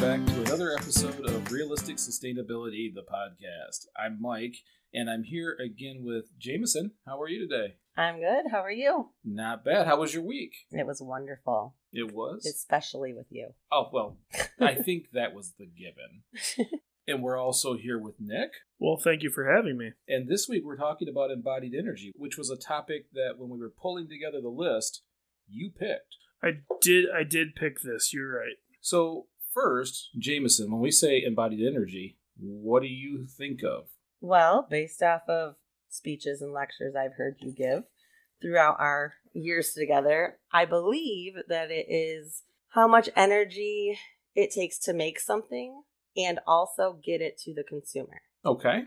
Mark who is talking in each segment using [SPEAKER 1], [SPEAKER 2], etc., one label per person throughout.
[SPEAKER 1] Back to another episode of Realistic Sustainability, the podcast. I'm Mike, and I'm here again with Jameson. How are you today?
[SPEAKER 2] I'm good. How are you?
[SPEAKER 1] Not bad. How was your week?
[SPEAKER 2] It was wonderful,
[SPEAKER 1] It was?
[SPEAKER 2] especially with you.
[SPEAKER 1] Oh, well, I think that was the given. and we're also here with Nick.
[SPEAKER 3] Well, thank you for having me.
[SPEAKER 1] And this week we're talking about embodied energy, which was a topic that when we were pulling together the list, you picked.
[SPEAKER 3] I did I did pick this. You're right.
[SPEAKER 1] So, first, Jameson, when we say embodied energy, what do you think of?
[SPEAKER 2] Well, based off of speeches and lectures I've heard you give throughout our years together, I believe that it is how much energy it takes to make something and also get it to the consumer.
[SPEAKER 1] Okay.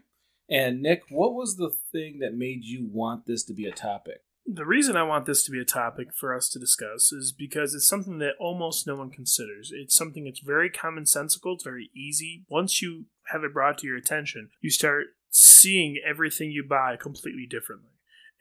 [SPEAKER 1] And Nick, what was the thing that made you want this to be a topic?
[SPEAKER 3] The reason I want this to be a topic for us to discuss is because it's something that almost no one considers. It's something that's very commonsensical, it's very easy. Once you have it brought to your attention, you start seeing everything you buy completely differently.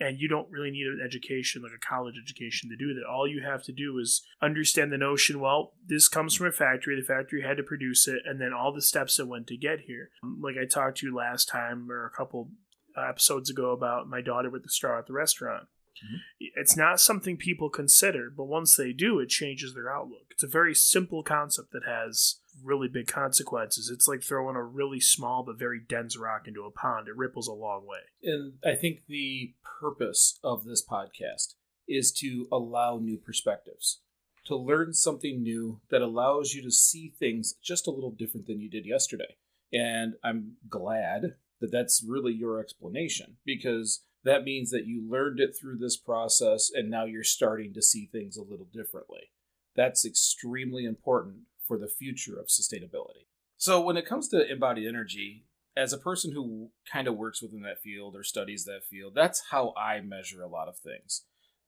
[SPEAKER 3] And you don't really need an education, like a college education, to do that. All you have to do is understand the notion well, this comes from a factory, the factory had to produce it, and then all the steps that went to get here. Um, like I talked to you last time or a couple episodes ago about my daughter with the straw at the restaurant. Mm-hmm. It's not something people consider, but once they do, it changes their outlook. It's a very simple concept that has really big consequences. It's like throwing a really small but very dense rock into a pond. It ripples a long way.
[SPEAKER 1] And I think the purpose of this podcast is to allow new perspectives, to learn something new that allows you to see things just a little different than you did yesterday. And I'm glad that that's really your explanation because that means that you learned it through this process and now you're starting to see things a little differently. That's extremely important for the future of sustainability. So, when it comes to embodied energy, as a person who kind of works within that field or studies that field, that's how I measure a lot of things.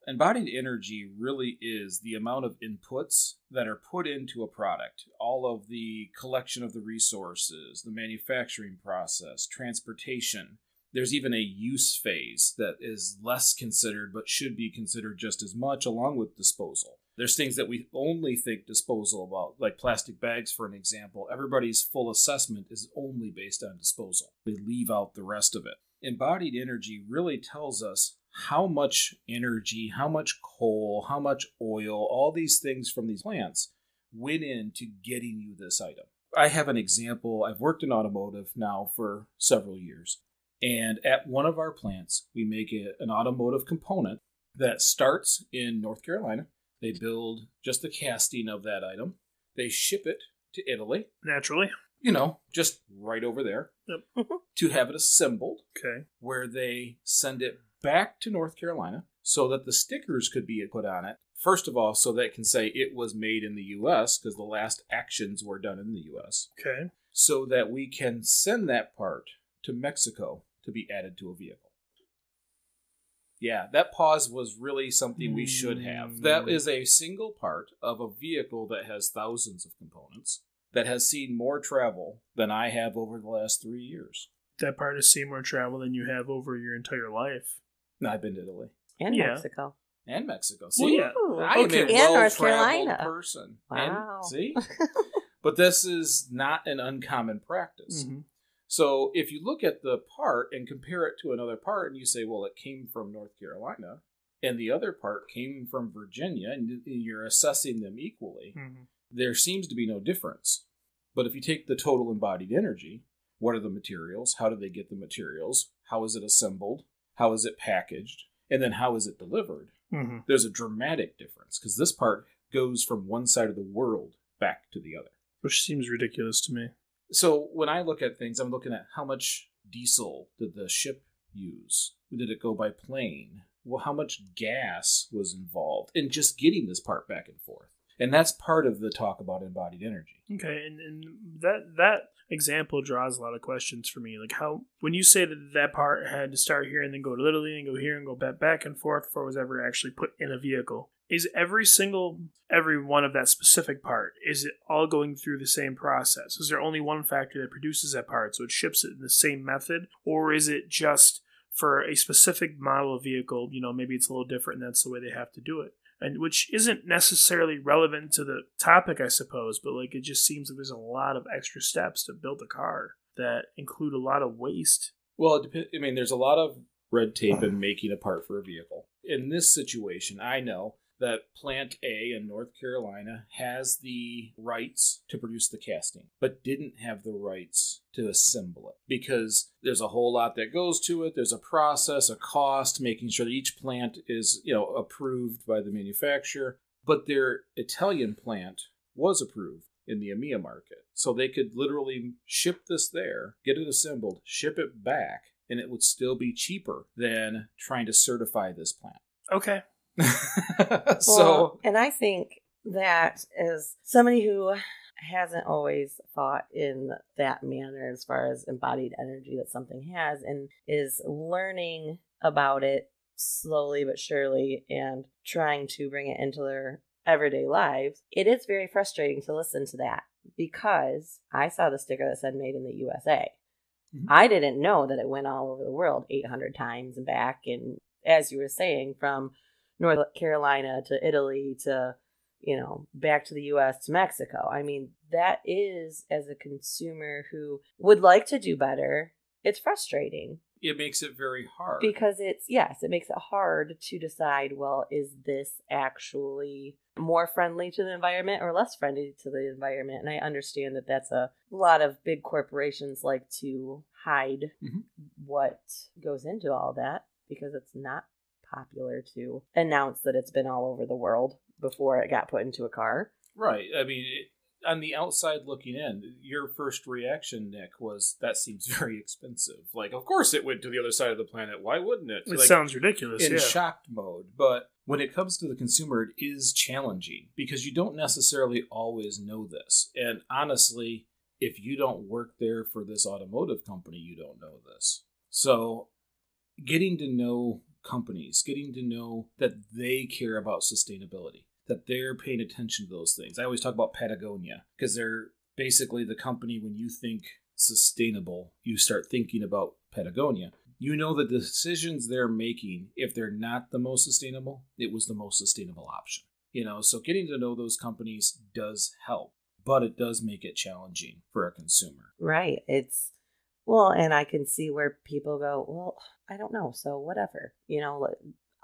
[SPEAKER 1] Embodied energy really is the amount of inputs that are put into a product, all of the collection of the resources, the manufacturing process, transportation. There's even a use phase that is less considered but should be considered just as much, along with disposal. There's things that we only think disposal about, like plastic bags, for an example. Everybody's full assessment is only based on disposal, they leave out the rest of it. Embodied energy really tells us how much energy, how much coal, how much oil, all these things from these plants went into getting you this item. I have an example. I've worked in automotive now for several years. And at one of our plants, we make a, an automotive component that starts in North Carolina. They build just the casting of that item. They ship it to Italy,
[SPEAKER 3] Naturally.
[SPEAKER 1] you know, just right over there,
[SPEAKER 3] Yep. Mm-hmm.
[SPEAKER 1] to have it assembled
[SPEAKER 3] Okay.
[SPEAKER 1] where they send it back to North Carolina so that the stickers could be put on it. First of all, so that it can say it was made in the US because the last actions were done in the US,
[SPEAKER 3] Okay.
[SPEAKER 1] so that we can send that part to Mexico to be added to a vehicle. Yeah, that pause was really something we should have. That is a single part of a vehicle that has thousands of components that has seen more travel than I have over the last three years.
[SPEAKER 3] That part has seen more travel than you have over your entire life.
[SPEAKER 1] No, I've been to Italy.
[SPEAKER 2] And
[SPEAKER 3] Yeah.
[SPEAKER 2] Mexico.
[SPEAKER 1] and Mexico.
[SPEAKER 3] Well,
[SPEAKER 1] See,
[SPEAKER 3] yeah.
[SPEAKER 2] Ooh,
[SPEAKER 1] I am
[SPEAKER 3] Okay.
[SPEAKER 1] a
[SPEAKER 2] And North
[SPEAKER 1] well-traveled
[SPEAKER 2] Carolina.
[SPEAKER 1] person.
[SPEAKER 2] Wow.
[SPEAKER 1] And, see, but this is not an uncommon practice.
[SPEAKER 3] Mhm.
[SPEAKER 1] So if you look at the part and compare it to another part, and you say, well, it came from North Carolina, and the other part came from Virginia, and you're assessing them equally,
[SPEAKER 3] Mhm.
[SPEAKER 1] there seems to be no difference. But if you take the total embodied energy, what are the materials? How do they get the materials? How is it assembled? How is it packaged? And then how is it delivered?
[SPEAKER 3] Mhm.
[SPEAKER 1] There's a dramatic difference because this part goes from one side of the world back to the other.
[SPEAKER 3] Which seems ridiculous to me.
[SPEAKER 1] So when I look at things, I'm looking at how much diesel did the ship use? Did it go by plane? Well, how much gas was involved? in just getting this part back and forth. And that's part of the talk about embodied energy.
[SPEAKER 3] Okay, and, and that that example draws a lot of questions for me. Like how when you say that that part had to start here and then go to Italy and go here and go back back and forth before it was ever actually put in a vehicle. Is every single every one of that specific part is it all going through the same process? Is there only one factory that produces that part, so it ships it in the same method, or is it just for a specific model of vehicle? You know, maybe it's a little different, and that's the way they have to do it and which isn't necessarily relevant to the topic, I suppose, but like it just seems like there's a lot of extra steps to build a car that include a lot of waste.
[SPEAKER 1] Well, it I mean, there's a lot of red tape in making a part for a vehicle. In this situation, I know that Plant A in North Carolina has the rights to produce the casting, but didn't have the rights to assemble it because there's a whole lot that goes to it. There's a process, a cost, making sure that each plant is, you know, approved by the manufacturer. But their Italian plant was approved in the EMEA market. So they could literally ship this there, get it assembled, ship it back, and it would still be cheaper than trying to certify this plant.
[SPEAKER 3] Okay.
[SPEAKER 1] so
[SPEAKER 2] Well, and I think that as somebody who hasn't always thought in that manner as far as embodied energy that something has and is learning about it slowly but surely and trying to bring it into their everyday lives, it is very frustrating to listen to that because I saw the sticker that said made in the USA.
[SPEAKER 1] Mhm.
[SPEAKER 2] I didn't know that it went all over the world 800 times and back. And as you were saying, from North Carolina to Italy to, you know, back to the US to Mexico. I mean, that is, as a consumer who would like to do better, it's frustrating
[SPEAKER 1] it makes it very hard.
[SPEAKER 2] because it's, yes, it makes it hard to decide, well, is this actually more friendly to the environment or less friendly to the environment? And I understand that that's a lot of big corporations like to hide
[SPEAKER 1] Mhm.
[SPEAKER 2] what goes into all that because it's not popular to announce that it's been all over the world before it got put into a car.
[SPEAKER 1] Right. I mean, it, on the outside looking in, your first reaction, Nick, was that seems very expensive. Like, of course it went to the other side of the planet. Why wouldn't it?
[SPEAKER 3] It
[SPEAKER 1] Like,
[SPEAKER 3] sounds ridiculous.
[SPEAKER 1] in
[SPEAKER 3] yeah.
[SPEAKER 1] shocked mode. But when it comes to the consumer, it is challenging because you don't necessarily always know this. And honestly, if you don't work there for this automotive company, you don't know this. So, getting to know companies, getting to know that they care about sustainability, that they're paying attention to those things. I always talk about Patagonia because they're basically the company when you think sustainable, you start thinking about Patagonia. You know the decisions they're making, if they're not the most sustainable, it was the most sustainable option. You know, so getting to know those companies does help, but it does make it challenging for a consumer.
[SPEAKER 2] Right. It's well, and I can see where people go, well, I don't know, so whatever. You know,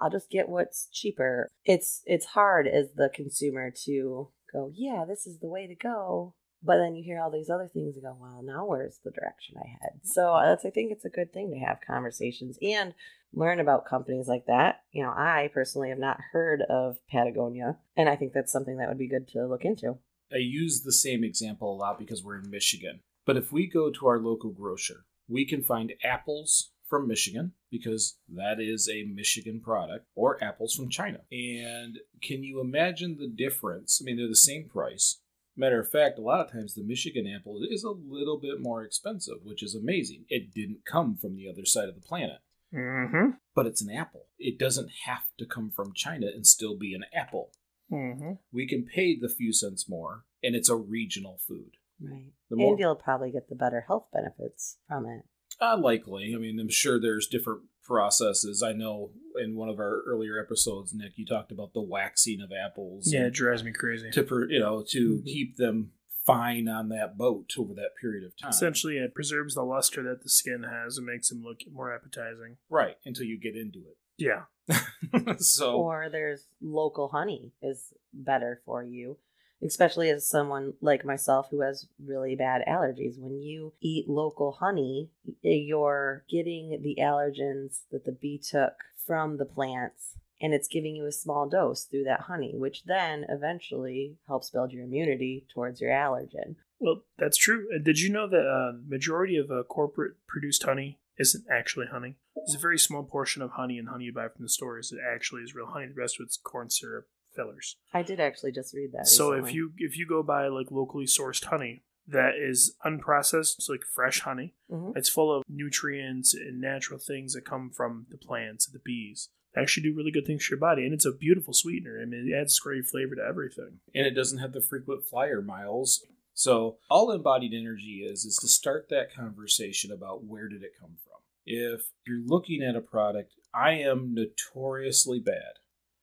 [SPEAKER 2] I'll just get what's cheaper. It's it's hard as the consumer to go, yeah, this is the way to go. But then you hear all these other things and go, well, now where's the direction I head? So uh, that's I think it's a good thing to have conversations and learn about companies like that. You know, I personally have not heard of Patagonia, and I think that's something that would be good to look into.
[SPEAKER 1] I use the same example a lot because we're in Michigan. But if we go to our local grocer, we can find apples from Michigan because that is a Michigan product, or apples from China. And can you imagine the difference? I mean, they're the same price. Matter of fact, a lot of times the Michigan apple is a little bit more expensive, which is amazing. It didn't come from the other side of the planet,
[SPEAKER 3] Mm-hmm.
[SPEAKER 1] but it's an apple. It doesn't have to come from China and still be an apple.
[SPEAKER 3] Mm-hmm.
[SPEAKER 1] We can pay the few cents more, and it's a regional food.
[SPEAKER 2] Right.
[SPEAKER 1] The more-
[SPEAKER 2] and you'll probably get the better health benefits from it.
[SPEAKER 1] Uh, likely. I mean, I'm sure there's different processes. I know in one of our earlier episodes, Nick, you talked about the waxing of apples.
[SPEAKER 3] Yeah, it drives me crazy.
[SPEAKER 1] to you know to
[SPEAKER 2] Mhm.
[SPEAKER 1] keep them fine on that boat over that period of time.
[SPEAKER 3] Essentially, it preserves the luster that the skin has and makes them look more appetizing.
[SPEAKER 1] right until you get into it. Yeah. so
[SPEAKER 2] Or there's local honey is better for you, especially as someone like myself who has really bad allergies. When you eat local honey, you're getting the allergens that the bee took from the plants and it's giving you a small dose through that honey, which then eventually helps build your immunity towards your allergen.
[SPEAKER 3] Well, that's true. Did you know that uh, majority of uh, corporate produced honey isn't actually honey. There's a very small portion of honey and honey you buy from the stores that actually is real honey. The rest of it's corn syrup fillers.
[SPEAKER 2] I did actually just read that.
[SPEAKER 3] So if you if you go buy like locally sourced honey that is unprocessed, it's like fresh honey.
[SPEAKER 2] Mhm.
[SPEAKER 3] It's full of nutrients and natural things that come from the plants, the bees. They actually do really good things for your body, and it's a beautiful sweetener. I mean, it adds great flavor to everything.
[SPEAKER 1] and it doesn't have the frequent flyer miles. So all embodied energy is is to start that conversation about where did it come from. If you're looking at a product, I am notoriously bad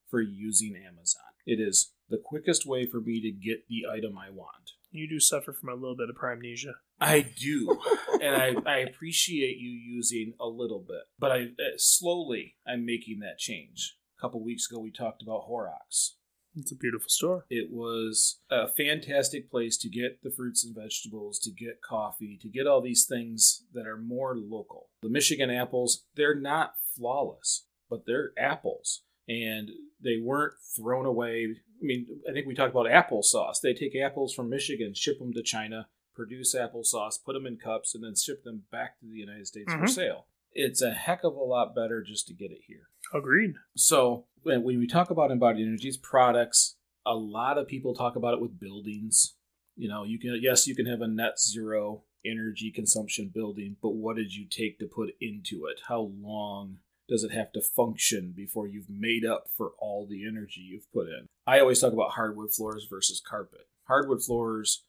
[SPEAKER 1] for using Amazon. It is the quickest way for me to get the item I want.
[SPEAKER 3] You do suffer from a little bit of primnesia.
[SPEAKER 1] I do, and I, I appreciate you using a little bit, but I uh, slowly I'm making that change. A couple weeks ago, we talked about Horrocks.
[SPEAKER 3] It's a beautiful store.
[SPEAKER 1] It was a fantastic place to get the fruits and vegetables, to get coffee, to get all these things that are more local. The Michigan apples, they're not flawless, but they're apples. And they weren't thrown away. I mean, I think we talked about applesauce. They take apples from Michigan, ship them to China, produce applesauce, put them in cups, and then ship them back to the United States for
[SPEAKER 3] Mhm.
[SPEAKER 1] sale. It's a heck of a lot better just to get it here.
[SPEAKER 3] Agreed.
[SPEAKER 1] So when when we talk about embodied energies products, a lot of people talk about it with buildings. You know, you can yes, you can have a net zero energy consumption building, but what did you take to put into it? How long does it have to function before you've made up for all the energy you've put in? I always talk about hardwood floors versus carpet. Hardwood floors,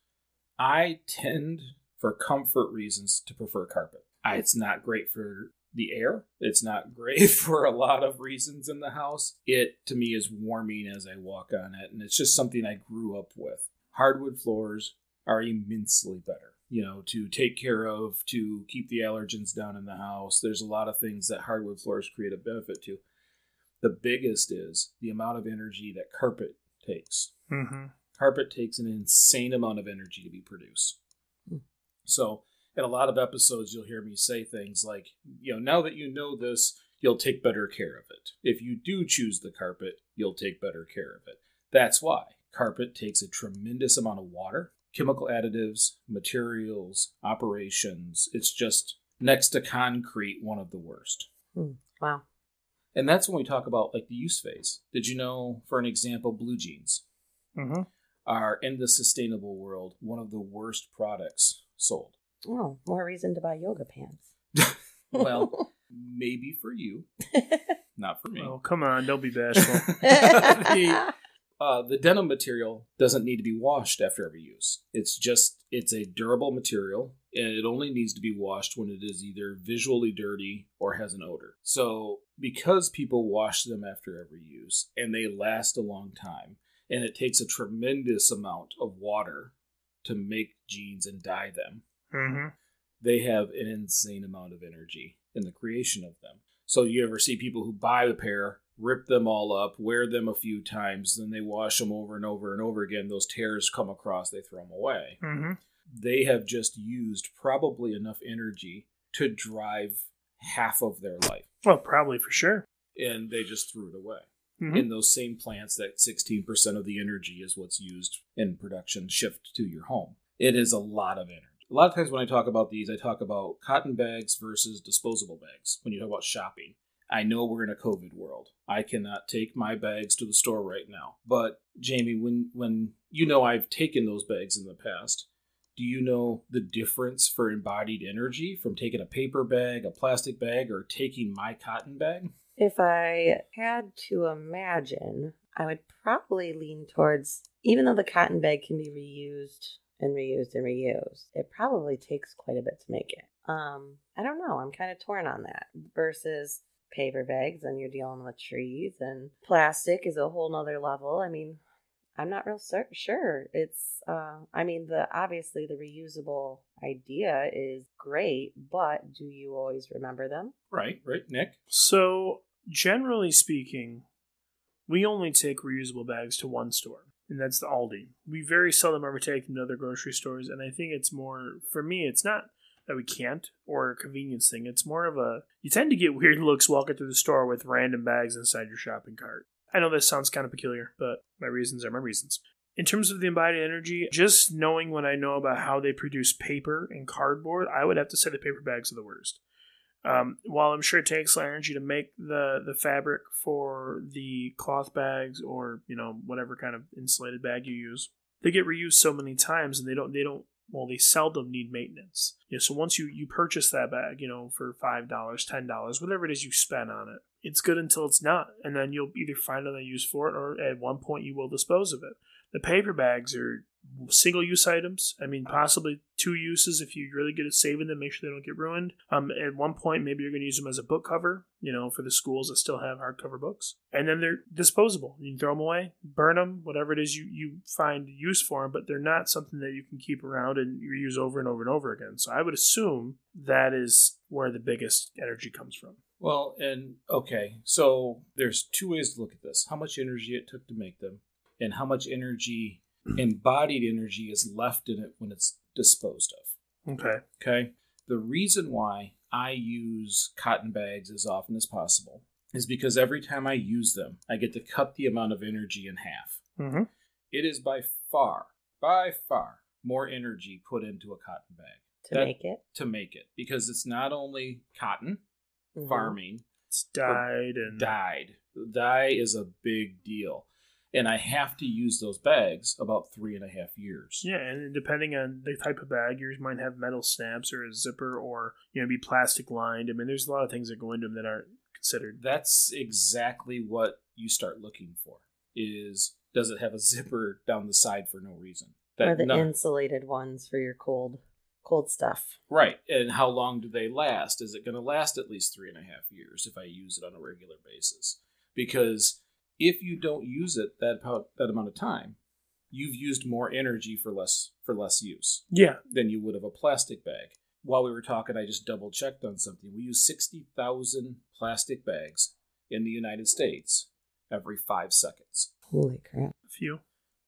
[SPEAKER 1] I tend for comfort reasons to prefer carpet. I, it's not great for the air. It's not great for a lot of reasons in the house. It to me is warming as I walk on it, and it's just something I grew up with. Hardwood floors are immensely better. You know, to take care of, to keep the allergens down in the house. There's a lot of things that hardwood floors create a benefit to. The biggest is the amount of energy that carpet takes.
[SPEAKER 3] Mm-hmm.
[SPEAKER 1] Carpet takes an insane amount of energy to be produced. So, in a lot of episodes, you'll hear me say things like, you know, now that you know this, you'll take better care of it. If you do choose the carpet, you'll take better care of it. That's why carpet takes a tremendous amount of water, chemical additives, materials, operations. It's just next to concrete, one of the worst.
[SPEAKER 2] wow.
[SPEAKER 1] And that's when we talk about like the use phase. Did you know, for an example, blue jeans
[SPEAKER 3] Mm-hmm.
[SPEAKER 1] are in the sustainable world one of the worst products sold?
[SPEAKER 2] Oh, more reason to buy yoga pants.
[SPEAKER 1] Well, maybe for you, not for me.
[SPEAKER 3] Oh, come on. Don't be bashful.
[SPEAKER 1] the, uh, the denim material doesn't need to be washed after every use. It's just it's a durable material, and it only needs to be washed when it is either visually dirty or has an odor. So, because people wash them after every use, and they last a long time, and it takes a tremendous amount of water to make jeans and dye them,
[SPEAKER 3] mm-hmm.
[SPEAKER 1] they have an insane amount of energy in the creation of them. So you ever see people who buy a pair, rip them all up, wear them a few times, then they wash them over and over and over again. Those tears come across, they throw them away.
[SPEAKER 3] Mm-hmm.
[SPEAKER 1] They have just used probably enough energy to drive half of their life,
[SPEAKER 3] Well, probably for sure.
[SPEAKER 1] and they just threw it away.
[SPEAKER 3] Mhm.
[SPEAKER 1] In those same plants, that 16% of the energy is what's used in production shift to your home. It is a lot of energy. A lot of times when I talk about these, I talk about cotton bags versus disposable bags. When you talk about shopping, I know we're in a COVID world. I cannot take my bags to the store right now. But Jamie, when when you know I've taken those bags in the past, do you know the difference for embodied energy from taking a paper bag, a plastic bag, or taking my cotton bag?
[SPEAKER 2] If I had to imagine, I would probably lean towards, even though the cotton bag can be reused and reused and reused, it probably takes quite a bit to make it. Um, I don't know. I'm kind of torn on that versus paper bags, and you're dealing with trees, and plastic is a whole nother level. I mean, I'm not real cer- sure. It's, uh, I mean, the obviously the reusable idea is great, but do you always remember them?
[SPEAKER 1] Right, right, Nick.
[SPEAKER 3] So, generally speaking, we only take reusable bags to one store, and that's the Aldi. We very seldom ever take them to other grocery stores, and I think it's more, for me, it's not that we can't or a convenience thing. It's more of a, you tend to get weird looks walking through the store with random bags inside your shopping cart. I know this sounds kind of peculiar, but my reasons are my reasons. In terms of the embodied energy, just knowing what I know about how they produce paper and cardboard, I would have to say the paper bags are the worst. Um, while I'm sure it takes energy to make the the fabric for the cloth bags or you know whatever kind of insulated bag you use, they get reused so many times and they don't they don't well they seldom need maintenance. You know, so once you you purchase that bag, you know for five dollars, ten dollars, whatever it is you spend on it, it's good until it's not, and then you'll either find another use for it or at one point you will dispose of it. The paper bags are single use items. I mean, possibly two uses if you're really good at saving them, make sure they don't get ruined. Um, at one point, maybe you're going to use them as a book cover, you know, for the schools that still have hardcover books. And then they're disposable. You can throw them away, burn them, whatever it is you, you find use for them, but they're not something that you can keep around and reuse over and over and over again. So I would assume that is where the biggest energy comes from.
[SPEAKER 1] Well, and okay, so there's two ways to look at this how much energy it took to make them, and how much energy embodied energy is left in it when it's disposed of.
[SPEAKER 3] Okay.
[SPEAKER 1] Okay. The reason why I use cotton bags as often as possible is because every time I use them, I get to cut the amount of energy in half.
[SPEAKER 3] Mm-hmm.
[SPEAKER 1] It is by far, by far, more energy put into a cotton bag
[SPEAKER 2] to
[SPEAKER 1] That-
[SPEAKER 2] make it.
[SPEAKER 1] to make it because it's not only cotton
[SPEAKER 2] Mhm.
[SPEAKER 1] farming,
[SPEAKER 3] It's dyed and
[SPEAKER 1] dyed. Dye is a big deal. And I have to use those bags about three and a half years.
[SPEAKER 3] Yeah, and depending on the type of bag, yours might have metal snaps or a zipper or you know be plastic lined. I mean, there's a lot of things that go into them that aren't considered.
[SPEAKER 1] That's exactly what you start looking for. Is does it have a zipper down the side for no reason?
[SPEAKER 2] or the
[SPEAKER 1] no-
[SPEAKER 2] insulated ones for your cold cold stuff.
[SPEAKER 1] right. And how long do they last? Is it going to last at least three and a half years if I use it on a regular basis? Because if you don't use it that that amount of time, you've used more energy for less for less use.
[SPEAKER 3] Yeah,
[SPEAKER 1] than you would of a plastic bag. While we were talking, I just double checked on something. We use 60,000 plastic bags in the United States every five seconds,
[SPEAKER 2] Holy crap!
[SPEAKER 3] a few.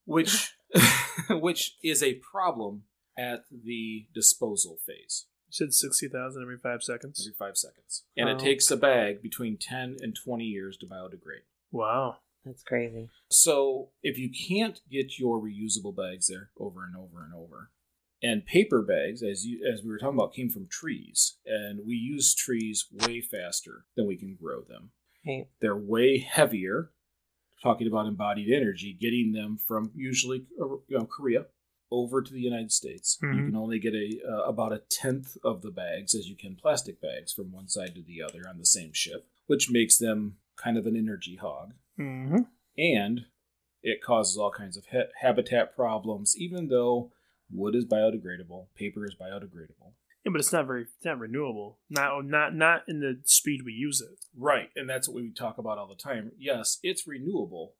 [SPEAKER 1] which, which is a problem at the disposal phase
[SPEAKER 3] You said sixty thousand every five seconds.
[SPEAKER 1] every five seconds. And
[SPEAKER 3] Wow.
[SPEAKER 1] it takes a bag between 10 and 20 years to biodegrade.
[SPEAKER 3] Wow.
[SPEAKER 2] That's crazy.
[SPEAKER 1] So if you can't get your reusable bags there over and over and over, and paper bags, as you as we were talking about, came from trees, and we use trees way faster than we can grow them.
[SPEAKER 2] Right.
[SPEAKER 1] They're way heavier. Talking about embodied energy, getting them from usually uh, you know, Korea over to the United States, you
[SPEAKER 3] Mhm.
[SPEAKER 1] can only get a uh, about a tenth of the bags as you can plastic bags from one side to the other on the same ship, which makes them kind of an energy hog
[SPEAKER 3] Mm-hmm.
[SPEAKER 1] and it causes all kinds of ha- habitat problems even though wood is biodegradable paper is biodegradable
[SPEAKER 3] Yeah, but it's not very it's not renewable. Not not not in the speed we use it.
[SPEAKER 1] right and that's what we talk about all the time yes it's renewable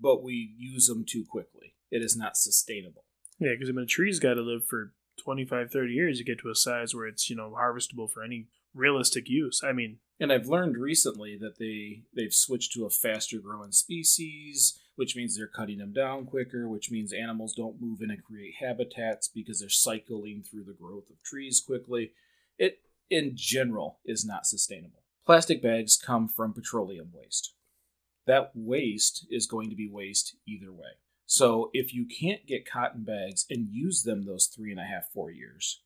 [SPEAKER 1] but we use them too quickly it is not sustainable
[SPEAKER 3] Yeah, because I mean, a tree's got to live for 25, 30 years to get to a size where it's you know harvestable for any realistic use. I mean,
[SPEAKER 1] and i've learned recently that they they've switched to a faster growing species which means they're cutting them down quicker which means animals don't move in and create habitats because they're cycling through the growth of trees quickly. It in general is not sustainable. Plastic bags come from petroleum waste. That waste is going to be waste either way. So if you can't get cotton bags and use them those three and a half four years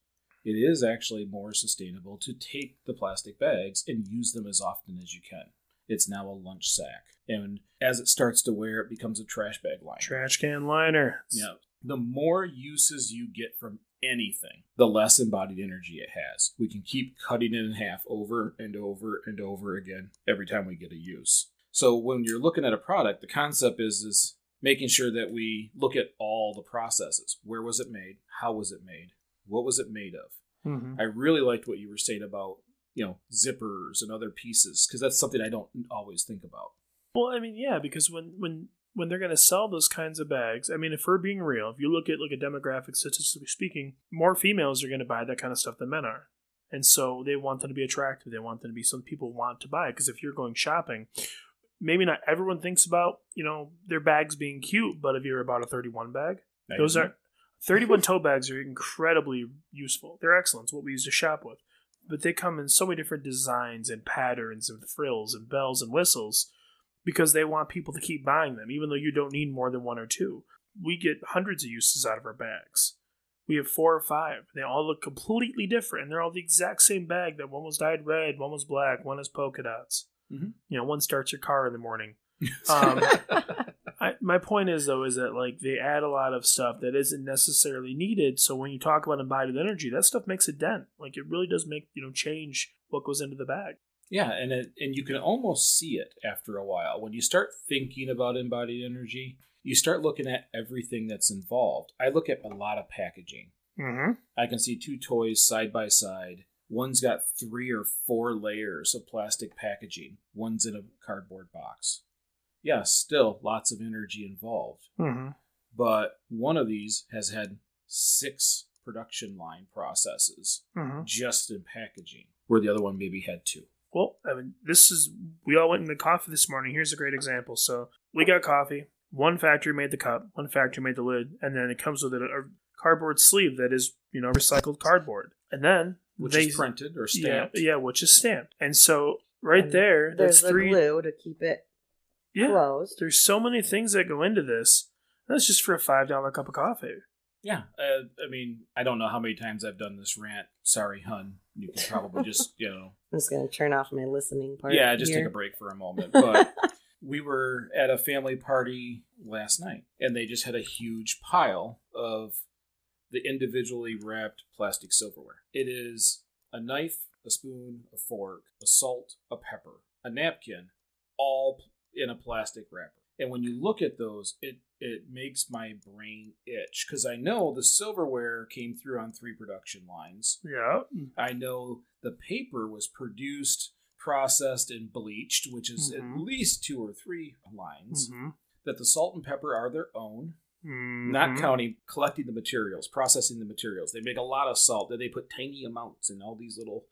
[SPEAKER 1] it is actually more sustainable to take the plastic bags and use them as often as you can. It's now a lunch sack. And as it starts to wear, it becomes a trash bag liner.
[SPEAKER 3] trash can liner.
[SPEAKER 1] Yeah. The more uses you get from anything, the less embodied energy it has. We can keep cutting it in half over and over and over again every time we get a use. So when you're looking at a product, the concept is is making sure that we look at all the processes. Where was it made? How was it made? What was it made of?
[SPEAKER 3] Mm-hmm.
[SPEAKER 1] I really liked what you were saying about, you know, zippers and other pieces because that's something I don't always think about.
[SPEAKER 3] Well, I mean, yeah, because when when when they're going to sell those kinds of bags, I mean, if we're being real, if you look at look at demographics, statistically speaking, more females are going to buy that kind of stuff than men are, and so they want them to be attractive. They want them to be some people want to buy it because if you're going shopping, maybe not everyone thinks about you know their bags being cute, but if you're about a 31 bag, those are 31 tote bags are incredibly useful. They're excellent. It's what we use to shop with. But they come in so many different designs and patterns and frills and bells and whistles because they want people to keep buying them, even though you don't need more than one or two. We get hundreds of uses out of our bags. We have four or five. They all look completely different, and they're all the exact same bag. That one was dyed red, one was black, one has polka dots.
[SPEAKER 1] Mhm.
[SPEAKER 3] You know, one starts your car in the morning. Um, I, my point is though is that like they add a lot of stuff that isn't necessarily needed. So when you talk about embodied energy, that stuff makes a dent. Like it really does make you know change what goes into the bag.
[SPEAKER 1] Yeah, and it, and you can almost see it after a while when you start thinking about embodied energy. You start looking at everything that's involved. I look at a lot of packaging.
[SPEAKER 3] Mm-hmm.
[SPEAKER 1] I can see two toys side by side. One's got three or four layers of plastic packaging. One's in a cardboard box. Yes, still lots of energy involved.
[SPEAKER 3] Mm-hmm.
[SPEAKER 1] But one of these has had six production line processes
[SPEAKER 3] Mm-hmm.
[SPEAKER 1] just in packaging, where the other one maybe had two.
[SPEAKER 3] Well, I mean, this is we all went in the coffee this morning. Here's a great example. So we got coffee. One factory made the cup. One factory made the lid, and then it comes with a, a cardboard sleeve that is you know recycled cardboard. And then
[SPEAKER 1] Which
[SPEAKER 3] they
[SPEAKER 1] is printed or stamped.
[SPEAKER 3] yeah which is stamped. And so right
[SPEAKER 2] And
[SPEAKER 3] there,
[SPEAKER 2] There's
[SPEAKER 3] that's
[SPEAKER 2] the
[SPEAKER 3] three.
[SPEAKER 2] glue to keep it
[SPEAKER 3] Yeah,
[SPEAKER 2] closed.
[SPEAKER 3] there's so many things that go into this. That's just for a five dollar cup of coffee.
[SPEAKER 1] Yeah, uh, I mean, I don't know how many times I've done this rant. Sorry, hun. You can probably just, you know,
[SPEAKER 2] I'm just gonna turn off my listening part.
[SPEAKER 1] yeah, just
[SPEAKER 2] here.
[SPEAKER 1] take a break for a moment. But we were at a family party last night, and they just had a huge pile of the individually wrapped plastic silverware. It is a knife, a spoon, a fork, a salt, a pepper, a napkin, all in a plastic wrapper. And when you look at those, it it makes my brain itch because I know the silverware came through on three production lines.
[SPEAKER 3] Yeah,
[SPEAKER 1] I know the paper was produced, processed, and bleached, which is
[SPEAKER 3] Mhm.
[SPEAKER 1] at least two or three lines.
[SPEAKER 3] mm-hmm.
[SPEAKER 1] That the salt and pepper are their own,
[SPEAKER 3] Mm-hmm.
[SPEAKER 1] not counting collecting the materials, processing the materials. They make a lot of salt that they put tiny amounts in all these little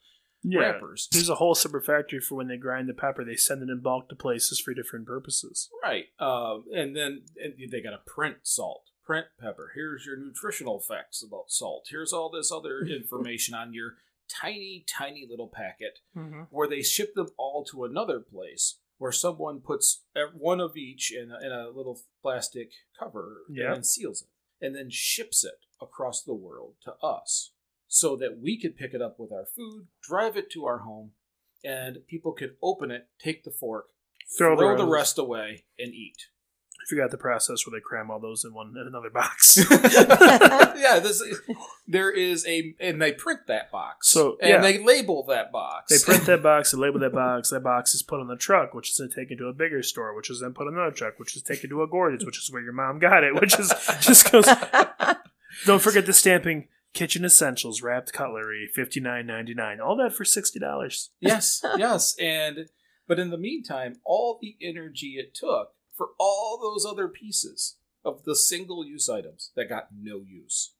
[SPEAKER 3] yeah.
[SPEAKER 1] wrappers.
[SPEAKER 3] There's a whole separate factory for when they grind the pepper. They send it in bulk to places for different purposes.
[SPEAKER 1] Right. Um, and then and they got to print salt, print pepper. Here's your nutritional facts about salt. Here's all this other information on your tiny, tiny little packet.
[SPEAKER 3] Mm-hmm.
[SPEAKER 1] where they ship them all to another place where someone puts one of each in a, in a little plastic cover
[SPEAKER 3] Yeah.
[SPEAKER 1] and seals it and then ships it across the world to us so that we could pick it up with our food drive it to our home and people could open it take the fork
[SPEAKER 3] Throw
[SPEAKER 1] throw,
[SPEAKER 3] the
[SPEAKER 1] the
[SPEAKER 3] rest.
[SPEAKER 1] rest away and eat
[SPEAKER 3] I forgot the process where they cram all those in one in another box.
[SPEAKER 1] yeah this there is a and they print that box
[SPEAKER 3] So,
[SPEAKER 1] and
[SPEAKER 3] yeah.
[SPEAKER 1] they label that box
[SPEAKER 3] they print that box, they label that box. That box is put on the truck, which is then taken to a bigger store, which is then put on another truck, which is taken to a Gordon's, which is where your mom got it, which is just goes. Don't forget the stamping. Kitchen essentials, wrapped cutlery, fifty nine ninety nine. All that for sixty dollars.
[SPEAKER 1] yes, yes, and but in the meantime, all the energy it took for all those other pieces of the single-use items that got no use.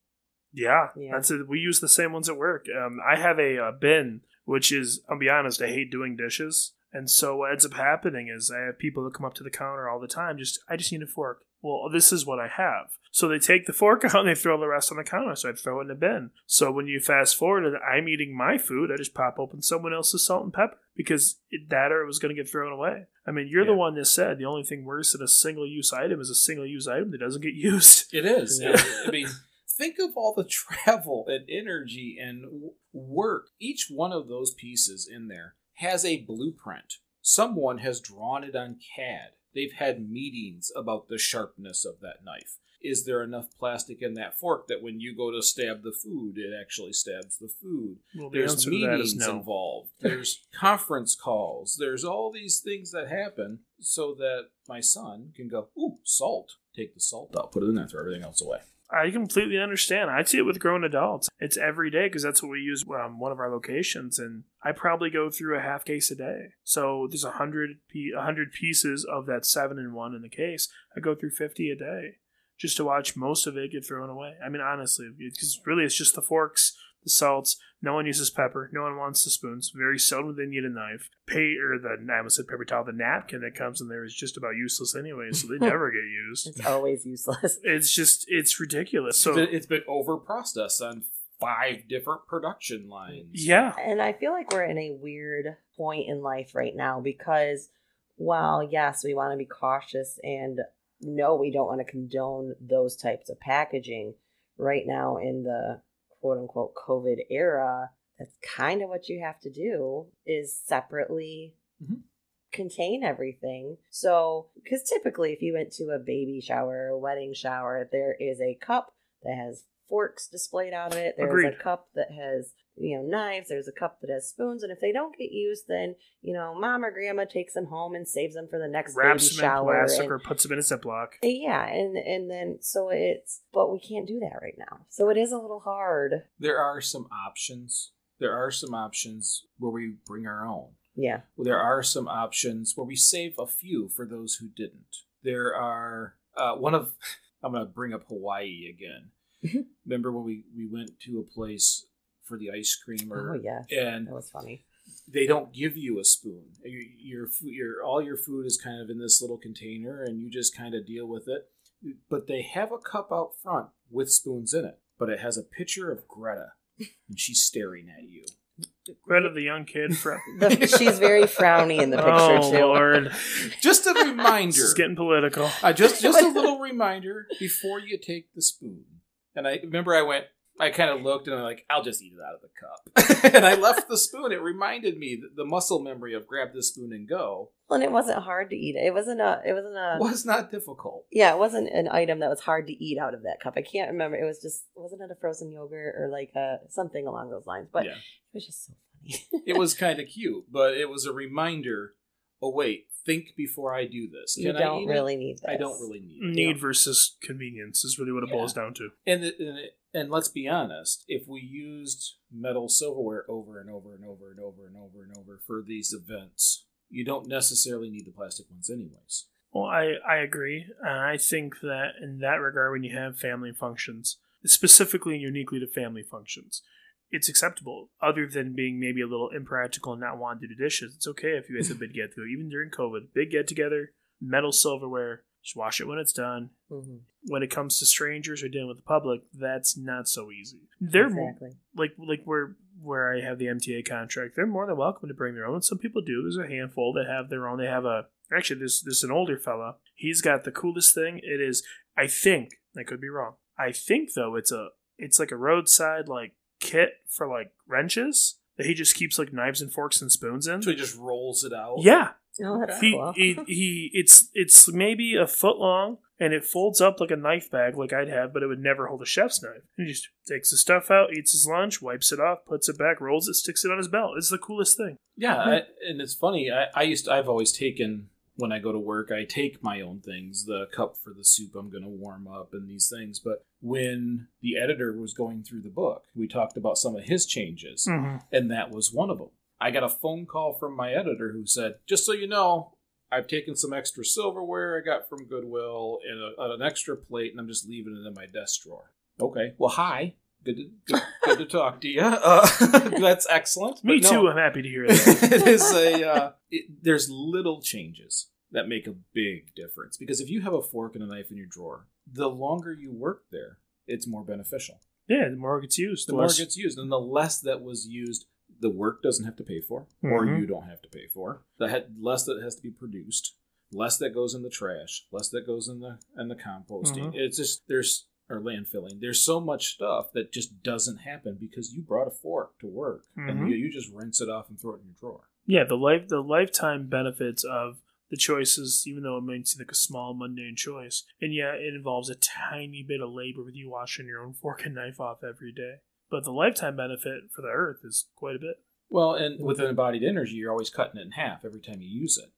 [SPEAKER 3] Yeah,
[SPEAKER 2] Yeah.
[SPEAKER 3] that's it. We use the same ones at work. Um, I have a, uh bin, which is, I'll be honest, I hate doing dishes. And so what ends up happening is I have people that come up to the counter all the time. Just, I just need a fork. Well, this is what I have. So they take the fork out and they throw the rest on the counter. So I throw it in a bin. So when you fast forward and I'm eating my food, I just pop open someone else's salt and pepper because it, that or it was going to get thrown away. I mean, you're the one that said the only thing worse than a single use item is a single use item that doesn't get used.
[SPEAKER 1] It is.
[SPEAKER 2] Yeah.
[SPEAKER 1] I mean, think of all the travel and energy and work. Each one of those pieces in there has a blueprint. Someone has drawn it on CAD. They've had meetings about the sharpness of that knife. Is there enough plastic in that fork that when you go to stab the food, it actually stabs the food?
[SPEAKER 3] Well, the
[SPEAKER 1] There's
[SPEAKER 3] answer to that
[SPEAKER 1] meetings
[SPEAKER 3] no.
[SPEAKER 1] involved. There's conference calls. There's all these things that happen so that my son can go, ooh, salt. Take the salt out, put it in there, throw everything else away.
[SPEAKER 3] I completely understand. I see it with grown adults. It's every day because that's what we use um, one of our locations, and I probably go through a half case a day. So there's a hundred a hundred pieces of that seven and one in the case. I go through fifty a day just to watch most of it get thrown away. I mean, honestly, because really it's just the forks, the salts. No one uses pepper. No one wants the spoons. Very seldom they need a knife. Pay or the I almost said paper towel. The napkin that comes in there is just about useless anyway, so they never get used.
[SPEAKER 2] It's always useless.
[SPEAKER 3] It's just it's ridiculous. So
[SPEAKER 1] It's been- it's been over processed on five different production lines.
[SPEAKER 3] yeah,
[SPEAKER 2] And I feel like we're in a weird point in life right now because while, yes, we want to be cautious and no, we don't want to condone those types of packaging, right now in the quote unquote COVID era, that's kind of what you have to do is separately
[SPEAKER 1] Mhm.
[SPEAKER 2] contain everything. So, because typically, if you went to a baby shower, a wedding shower, there is a cup that has forks displayed out of it. There's
[SPEAKER 3] Agreed.
[SPEAKER 2] a cup that has you know knives. There's a cup that has spoons, and if they don't get used, then you know mom or grandma takes them home and saves them for the next
[SPEAKER 3] Wraps
[SPEAKER 2] baby
[SPEAKER 3] them in
[SPEAKER 2] shower.
[SPEAKER 3] plastic
[SPEAKER 2] and-
[SPEAKER 3] or puts them in a Ziploc.
[SPEAKER 2] yeah, and and then so it's but we can't do that right now. So it is a little hard.
[SPEAKER 1] There are some options. There are some options where we bring our own.
[SPEAKER 2] Yeah.
[SPEAKER 1] There are some options where we save a few for those who didn't. There are uh, one of I'm going to bring up Hawaii again. Remember when we we went to a place for the ice cream or
[SPEAKER 2] Oh yes.
[SPEAKER 1] and
[SPEAKER 2] That was funny.
[SPEAKER 1] they don't give you a spoon. Your your, all your food is kind of in this little container, and you just kind of deal with it. But they have a cup out front with spoons in it, but it has a picture of Greta, and she's staring at you.
[SPEAKER 3] Greta, the young kid from.
[SPEAKER 2] She's very frowny in the oh, picture
[SPEAKER 3] oh
[SPEAKER 2] too.
[SPEAKER 3] Lord,
[SPEAKER 1] Just a reminder.
[SPEAKER 3] this getting political.
[SPEAKER 1] I just just a little reminder before you take the spoon. And I remember I went. I kind of looked and I'm like, I'll just eat it out of the cup. and I left the spoon. It reminded me the muscle memory of grab the spoon and go
[SPEAKER 2] And it wasn't hard to eat. It It wasn't a. It wasn't a.
[SPEAKER 1] was not difficult.
[SPEAKER 2] Yeah, it wasn't an item that was hard to eat out of that cup. I can't remember. It was just wasn't it a frozen yogurt or like a something along those lines. But
[SPEAKER 1] yeah.
[SPEAKER 2] it was just so funny.
[SPEAKER 1] it was kind of cute, but it was a reminder. Oh wait, think before I do this.
[SPEAKER 2] you
[SPEAKER 1] Can I
[SPEAKER 2] don't
[SPEAKER 1] eat it?
[SPEAKER 2] really need this.
[SPEAKER 1] I don't really need it.
[SPEAKER 3] Need versus convenience is really what it
[SPEAKER 1] Yeah.
[SPEAKER 3] boils down to.
[SPEAKER 1] And it, and, it, and let's be honest, if we used metal silverware over and over and over and over and over and over for these events, you don't necessarily need the plastic ones anyways.
[SPEAKER 3] Well, I, I agree. And I think that in that regard, when you have family functions, specifically and uniquely to family functions, it's acceptable. Other than being maybe a little impractical and not wanting to do dishes, it's okay if you guys have a big get together. Even during COVID, big get together, metal silverware, just wash it when it's done.
[SPEAKER 2] Mhm.
[SPEAKER 3] When it comes to strangers or dealing with the public, that's not so easy. They're more,
[SPEAKER 2] exactly.
[SPEAKER 3] like like where where I have the MTA contract, they're more than welcome to bring their own. Some people do. There's a handful that have their own. They have a actually this this is an older fella. He's got the coolest thing. It is I think I could be wrong. I think though it's a it's like a roadside like kit for like wrenches that he just keeps like knives and forks and spoons in.
[SPEAKER 1] So he just rolls it out.
[SPEAKER 3] Yeah,
[SPEAKER 2] Oh, that's
[SPEAKER 3] he,
[SPEAKER 2] cool.
[SPEAKER 3] he he it's it's maybe a foot long and it folds up like a knife bag like I'd have, but it would never hold a chef's knife. He just takes the stuff out, eats his lunch, wipes it off, puts it back, rolls it, sticks it on his belt. It's the coolest thing.
[SPEAKER 1] Yeah, I, and it's funny. I, I used to, I've always taken when I go to work. I take my own things, the cup for the soup I'm going to warm up, and these things. But when the editor was going through the book, we talked about some of his changes,
[SPEAKER 3] Mm-hmm.
[SPEAKER 1] and that was one of them. I got a phone call from my editor who said, "Just so you know." I've taken some extra silverware I got from Goodwill and a, an extra plate, and I'm just leaving it in my desk drawer. Okay. Well, hi. Good to, good, good to talk to you. Uh, that's excellent.
[SPEAKER 3] Me
[SPEAKER 1] no.
[SPEAKER 3] too. I'm happy to hear that.
[SPEAKER 1] it is a uh, it, there's little changes that make a big difference because if you have a fork and a knife in your drawer the longer you work there it's more beneficial
[SPEAKER 3] yeah, the more it gets used,
[SPEAKER 1] the
[SPEAKER 3] the
[SPEAKER 1] more it gets used and the less that was used the work doesn't have to pay for or
[SPEAKER 3] Mhm.
[SPEAKER 1] you don't have to pay for the less that has to be produced less that goes in the trash less that goes in the in the composting
[SPEAKER 3] Mhm.
[SPEAKER 1] it's just there's or landfilling there's so much stuff that just doesn't happen because you brought a fork to work and
[SPEAKER 3] Mhm.
[SPEAKER 1] you, you just rinse it off and throw it in your drawer
[SPEAKER 3] yeah, the life the lifetime benefits of the choices, even though it might seem like a small mundane choice, and yeah, it involves a tiny bit of labor with you washing your own fork and knife off every day. But the lifetime benefit for the earth is quite a bit.
[SPEAKER 1] Well, and with an embodied energy, you're always cutting it in half every time you use it.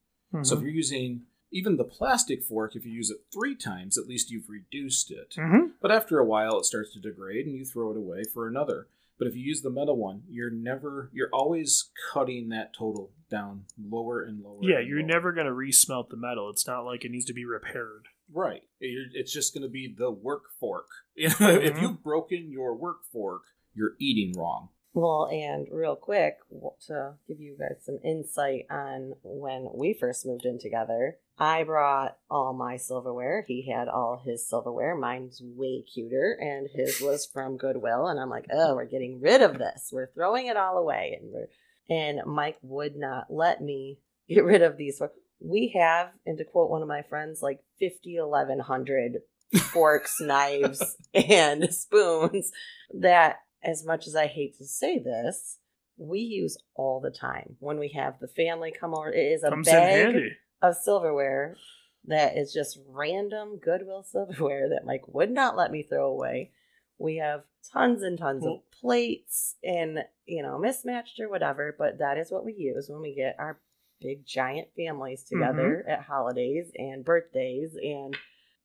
[SPEAKER 1] So if
[SPEAKER 3] Mhm.
[SPEAKER 1] you're using even the plastic fork, if you use it three times, at least you've reduced it.
[SPEAKER 3] Mhm.
[SPEAKER 1] But after a while, it starts to degrade and you throw it away for another. But if you use the metal one, you're never, you're always cutting that total down lower and lower.
[SPEAKER 3] yeah,
[SPEAKER 1] and
[SPEAKER 3] you're
[SPEAKER 1] lower.
[SPEAKER 3] never going to resmelt the metal. It's not like it needs to be repaired.
[SPEAKER 1] Right. It's just going to be the work fork. You know, if you've broken your work fork, you're eating wrong.
[SPEAKER 2] Well, and real quick, to give you guys some insight on when we first moved in together, I brought all my silverware. He had all his silverware. Mine's way cuter, and his was from Goodwill. And I'm like, oh, we're getting rid of this. We're throwing it all away. And we're and Mike would not let me get rid of these. We have, and to quote one of my friends, like 50, 1100 forks, knives, and spoons that, as much as I hate to say this, we use all the time when we have the family come over. It is a
[SPEAKER 3] Comes
[SPEAKER 2] bag of silverware that is just random Goodwill silverware that Mike would not let me throw away. We have tons and tons of plates and, you know, mismatched or whatever, but that is what we use when we get our big giant families together at holidays and birthdays and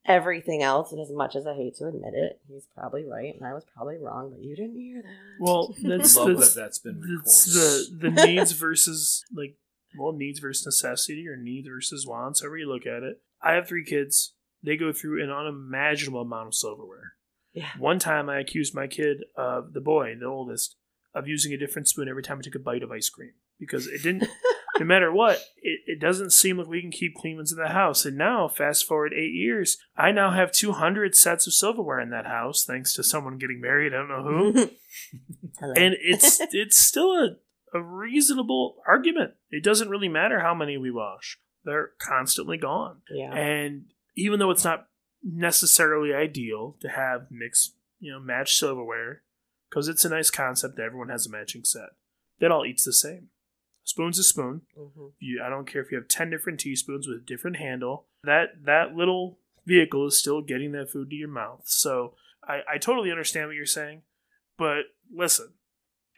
[SPEAKER 2] everything else. And as much as I hate to admit it, he's probably right and I was probably wrong, but you didn't hear that.
[SPEAKER 3] Well, that's
[SPEAKER 1] Love
[SPEAKER 3] that's,
[SPEAKER 1] that that's been recorded.
[SPEAKER 3] that's the the needs versus like well needs versus necessity or needs versus wants, however you look at it. I have three kids. They go through an unimaginable amount of silverware.
[SPEAKER 2] yeah.
[SPEAKER 3] One time, I accused my kid, uh, the boy, the oldest, of using a different spoon every time I took a bite of ice cream because it didn't. no matter what, it, it doesn't seem like we can keep clean ones in the house. And now, fast forward eight years, I now have 200 sets of silverware in that house, thanks to someone getting married. I don't know who. And it's it's still a, a reasonable argument. It doesn't really matter how many we wash; they're constantly gone.
[SPEAKER 2] yeah.
[SPEAKER 3] And even though it's not necessarily ideal to have mixed, you know, matched silverware, because it's a nice concept that everyone has a matching set, that all eats the same. Spoon's a spoon.
[SPEAKER 2] hmm
[SPEAKER 3] You, I don't care if you have ten different teaspoons with a different handle. That that little vehicle is still getting that food to your mouth. So I, I totally understand what you're saying, but listen,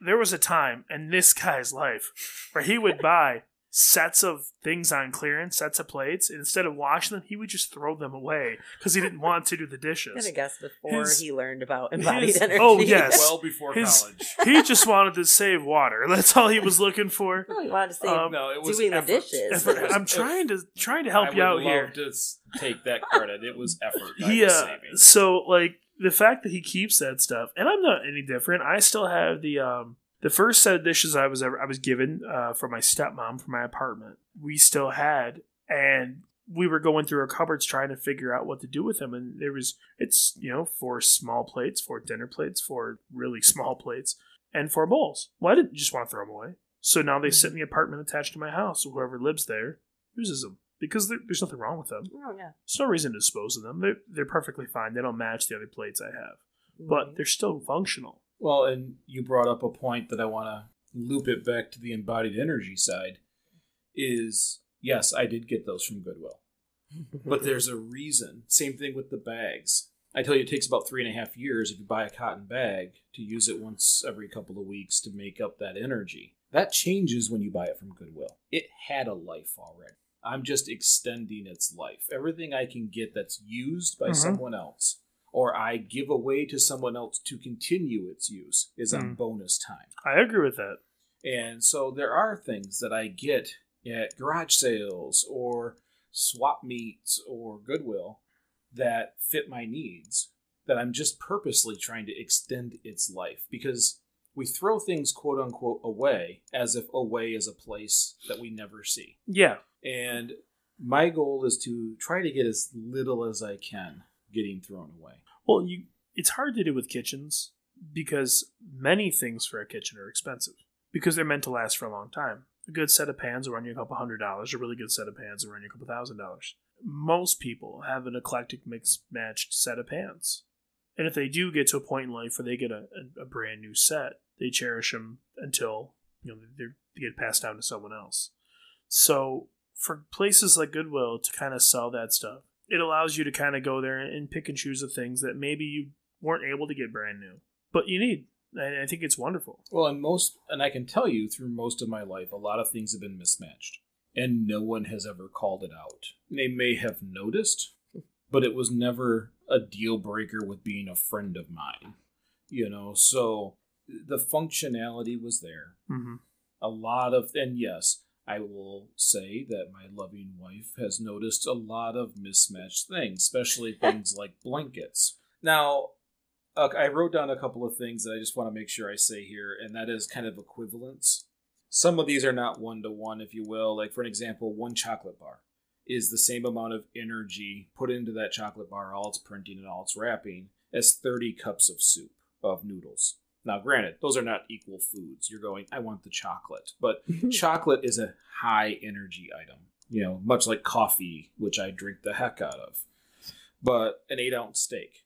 [SPEAKER 3] there was a time in this guy's life where he would buy sets of things on clearance, sets of plates, and instead of washing them, he would just throw them away because he didn't want to do the dishes.
[SPEAKER 2] gonna guess before
[SPEAKER 3] His-
[SPEAKER 2] he learned about embodied
[SPEAKER 3] his-
[SPEAKER 2] energy.
[SPEAKER 3] oh, yes.
[SPEAKER 1] well before
[SPEAKER 3] His-
[SPEAKER 1] college.
[SPEAKER 3] He just wanted to save water. That's all he was looking for.
[SPEAKER 2] Oh, you wanted to say
[SPEAKER 3] Um,
[SPEAKER 1] no, it was
[SPEAKER 2] doing the dishes.
[SPEAKER 1] It was
[SPEAKER 3] I'm trying to trying to help
[SPEAKER 1] I
[SPEAKER 3] you
[SPEAKER 1] would
[SPEAKER 3] out
[SPEAKER 1] love
[SPEAKER 3] here.
[SPEAKER 1] To take that credit. It was effort. I
[SPEAKER 3] He,
[SPEAKER 1] was
[SPEAKER 3] uh, so like the fact that he keeps that stuff, and I'm not any different. I still have the um the first set of dishes I was ever I was given uh, from my stepmom for my apartment. We still had, and we were going through our cupboards trying to figure out what to do with them. And there was it's you know four small plates, four dinner plates, four really small plates, and four bowls. Well, I didn't just want to throw them away. So now they sit in the apartment attached to my house. So whoever lives there uses them because there's nothing wrong with them.
[SPEAKER 2] Oh yeah.
[SPEAKER 3] There's no reason to dispose of them. They're, they're perfectly fine. They don't match the other plates I have, but they're still functional.
[SPEAKER 1] Well, and you brought up a point that I want to loop it back to the embodied energy side. Is yes, I did get those from Goodwill, but there's a reason. Same thing with the bags. I tell you, it takes about three and a half years if you buy a cotton bag to use it once every couple of weeks to make up that energy. That changes when you buy it from Goodwill. It had a life already. I'm just extending its life. Everything I can get that's used by
[SPEAKER 3] Mhm.
[SPEAKER 1] someone else or I give away to someone else to continue its use is on
[SPEAKER 3] Mm.
[SPEAKER 1] bonus time.
[SPEAKER 3] I agree with that.
[SPEAKER 1] And so there are things that I get at garage sales or swap meets or Goodwill that fit my needs that I'm just purposely trying to extend its life because we throw things quote unquote away as if away is a place that we never see.
[SPEAKER 3] Yeah.
[SPEAKER 1] And my goal is to try to get as little as I can getting thrown away.
[SPEAKER 3] Well, you it's hard to do with kitchens because many things for a kitchen are expensive because they're meant to last for a long time. A good set of pans will run you a couple hundred dollars. A really good set of pans will run you a couple thousand dollars. Most people have an eclectic mixed matched set of pans. And if they do get to a point in life where they get a, a, a brand new set, they cherish them until you know they get passed down to someone else. So for places like Goodwill to kind of sell that stuff, it allows you to kind of go there and pick and choose the things that maybe you weren't able to get brand new, but you need. And I think it's wonderful.
[SPEAKER 1] Well, and most, and I can tell you through most of my life, a lot of things have been mismatched, and no one has ever called it out. They may have noticed, but it was never a deal breaker with being a friend of mine. You know, so the functionality was there.
[SPEAKER 3] Mm-hmm.
[SPEAKER 1] A lot of, and yes, I will say that my loving wife has noticed a lot of mismatched things, especially things like blankets. Now, uh, I wrote down a couple of things that I just want to make sure I say here, and that is kind of equivalence. Some of these are not one to one, if you will. Like, for an example, one chocolate bar is the same amount of energy put into that chocolate bar, all its printing and all its wrapping, as 30 cups of soup, of noodles. Now, granted, those are not equal foods. You're going, I want the chocolate. But chocolate is a high energy item, you know, much like coffee, which I drink the heck out of. but an eight ounce steak.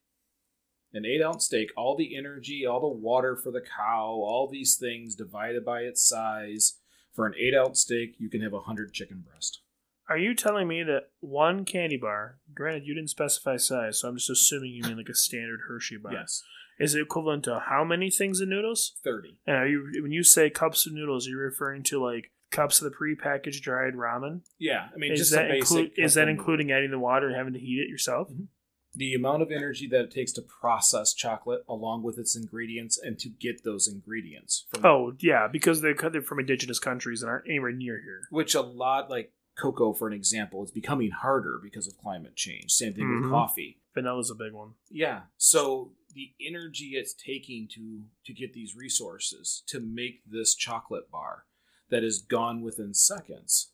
[SPEAKER 1] An eight ounce steak, all the energy, all the water for the cow, all these things divided by its size. For an eight ounce steak, you can have a hundred chicken breast.
[SPEAKER 3] Are you telling me that one candy bar, granted you didn't specify size, so I'm just assuming you mean like a standard Hershey bar,
[SPEAKER 1] Yes,
[SPEAKER 3] is it equivalent to how many things of noodles?
[SPEAKER 1] thirty.
[SPEAKER 3] And are you when you say cups of noodles, you're you referring to like cups of the prepackaged dried ramen?
[SPEAKER 1] Yeah, I mean,
[SPEAKER 3] Is
[SPEAKER 1] just
[SPEAKER 3] that include is that including adding the water and having to heat it yourself?
[SPEAKER 1] Mhm. the amount of energy that it takes to process chocolate along with its ingredients and to get those ingredients from
[SPEAKER 3] Oh yeah, because they're they're from indigenous countries and aren't anywhere near here.
[SPEAKER 1] which a lot like cocoa for an example is becoming harder because of climate change same thing
[SPEAKER 3] Mhm.
[SPEAKER 1] with coffee
[SPEAKER 3] Vanilla's a big one.
[SPEAKER 1] yeah so the energy it's taking to to get these resources to make this chocolate bar that is gone within seconds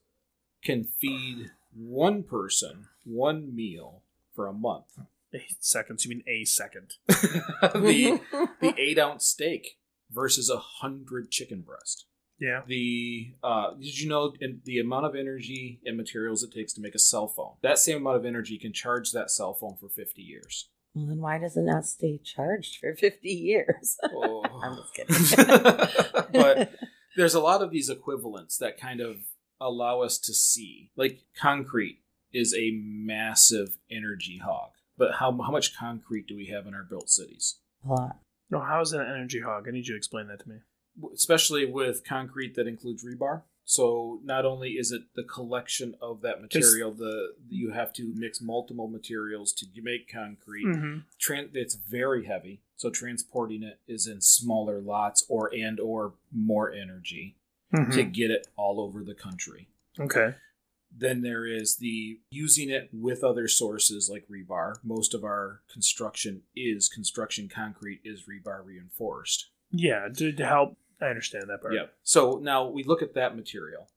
[SPEAKER 1] can feed one person one meal for a month
[SPEAKER 3] Eight seconds. You mean a second?
[SPEAKER 1] the the eight ounce steak versus a hundred chicken breast.
[SPEAKER 3] Yeah.
[SPEAKER 1] The uh, did you know the amount of energy and materials it takes to make a cell phone? That same amount of energy can charge that cell phone for fifty years.
[SPEAKER 2] Well, then why doesn't that stay charged for 50 years?
[SPEAKER 1] Oh.
[SPEAKER 2] I'm just oh. kidding.
[SPEAKER 1] but there's a lot of these equivalents that kind of allow us to see. Like concrete is a massive energy hog. But how, how much concrete do we have in our built cities?
[SPEAKER 2] a lot.
[SPEAKER 3] No, how is it an energy hog? I need you to explain that to me.
[SPEAKER 1] especially with concrete that includes rebar. So not only is it the collection of that material, the you have to mix multiple materials to make concrete.
[SPEAKER 3] Mm-hmm.
[SPEAKER 1] Tran- it's very heavy, so transporting it is in smaller lots or and or more energy to get it all over the country.
[SPEAKER 3] Okay.
[SPEAKER 1] Then there is the using it with other sources like rebar. Most of our construction is construction concrete is rebar reinforced.
[SPEAKER 3] Yeah, to, to help. I understand that part.
[SPEAKER 1] Yeah. So now we look at that material,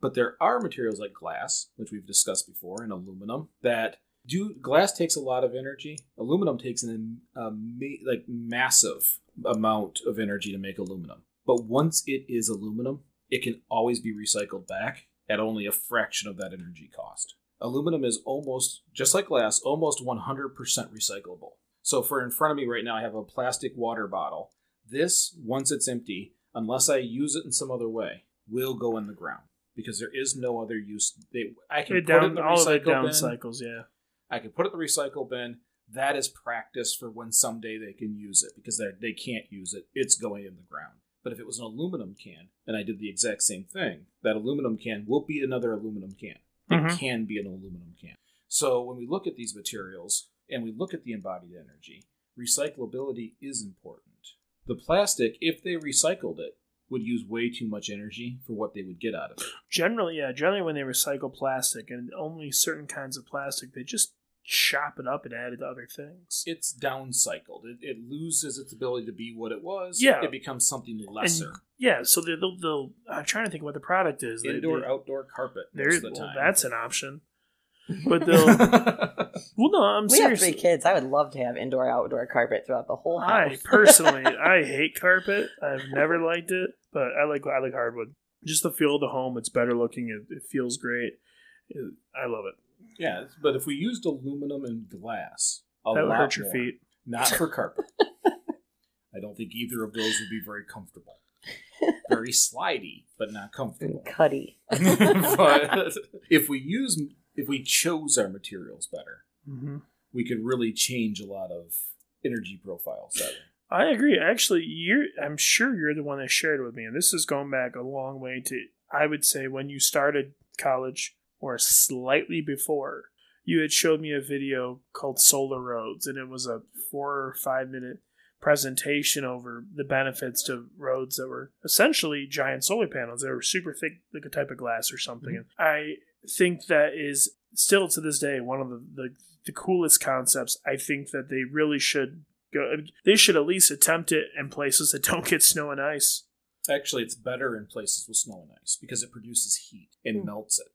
[SPEAKER 1] but there are materials like glass, which we've discussed before, and aluminum that do. Glass takes a lot of energy. Aluminum takes an um, a like massive amount of energy to make aluminum. But once it is aluminum, it can always be recycled back at only a fraction of that energy cost. Aluminum is almost just like glass, almost 100% recyclable. So for in front of me right now, I have a plastic water bottle. This, once it's empty, unless I use it in some other way, will go in the ground because there is no other use. They, I can
[SPEAKER 3] It
[SPEAKER 1] put it in
[SPEAKER 3] down,
[SPEAKER 1] the
[SPEAKER 3] all
[SPEAKER 1] recycle
[SPEAKER 3] down
[SPEAKER 1] bin.
[SPEAKER 3] cycles, yeah.
[SPEAKER 1] I can put it in the recycle bin. That is practice for when someday they can use it because they they can't use it. It's going in the ground. But if it was an aluminum can and I did the exact same thing, that aluminum can will be another aluminum can. It
[SPEAKER 3] Mhm.
[SPEAKER 1] can be an aluminum can. So when we look at these materials and we look at the embodied energy, recyclability is important. The plastic, if they recycled it, would use way too much energy for what they would get out of it.
[SPEAKER 3] Generally, yeah. Generally, when they recycle plastic and only certain kinds of plastic, they just chop it up and add it to other things.
[SPEAKER 1] It's downcycled. It, it loses its ability to be what it was.
[SPEAKER 3] Yeah.
[SPEAKER 1] It becomes something
[SPEAKER 3] And-
[SPEAKER 1] lesser.
[SPEAKER 3] yeah, so they'll, they'll, they'll. I'm trying to think what the product is. They-
[SPEAKER 1] Indoor,
[SPEAKER 3] they-
[SPEAKER 1] outdoor carpet most of the
[SPEAKER 3] well,
[SPEAKER 1] time.
[SPEAKER 3] that's an option. But they'll. well, no, I'm
[SPEAKER 2] we have
[SPEAKER 3] serious.
[SPEAKER 2] three kids. I would love to have indoor outdoor carpet throughout the whole house.
[SPEAKER 3] I personally, I hate carpet. I've never liked it, but I like I like hardwood. Just the feel of the home. It's better looking. It, it feels great. It- I love it.
[SPEAKER 1] yeah, but if we used aluminum and glass, a
[SPEAKER 3] that would hurt your
[SPEAKER 1] more.
[SPEAKER 3] feet.
[SPEAKER 1] Not for carpet. I don't think either of those would be very comfortable. Very slidey, but not comfortable.
[SPEAKER 2] Cuddy.
[SPEAKER 1] but if we use, if we chose our materials better,
[SPEAKER 3] hmm
[SPEAKER 1] we could really change a lot of energy profiles. That way.
[SPEAKER 3] I agree. Actually, you're. I'm sure you're the one that shared it with me, and this is going back a long way to. I would say when you started college, or slightly before, you had showed me a video called Solar Roads, and it was a four or five minute presentation over the benefits to roads that were essentially giant solar panels. They were super thick, like a type of glass or something. And I think that is still to this day one of the, the the coolest concepts. I think that they really should go. They should at least attempt it in places that don't get snow and ice.
[SPEAKER 1] Actually, it's better in places with snow and ice because it produces heat and
[SPEAKER 2] Hmm.
[SPEAKER 1] melts it.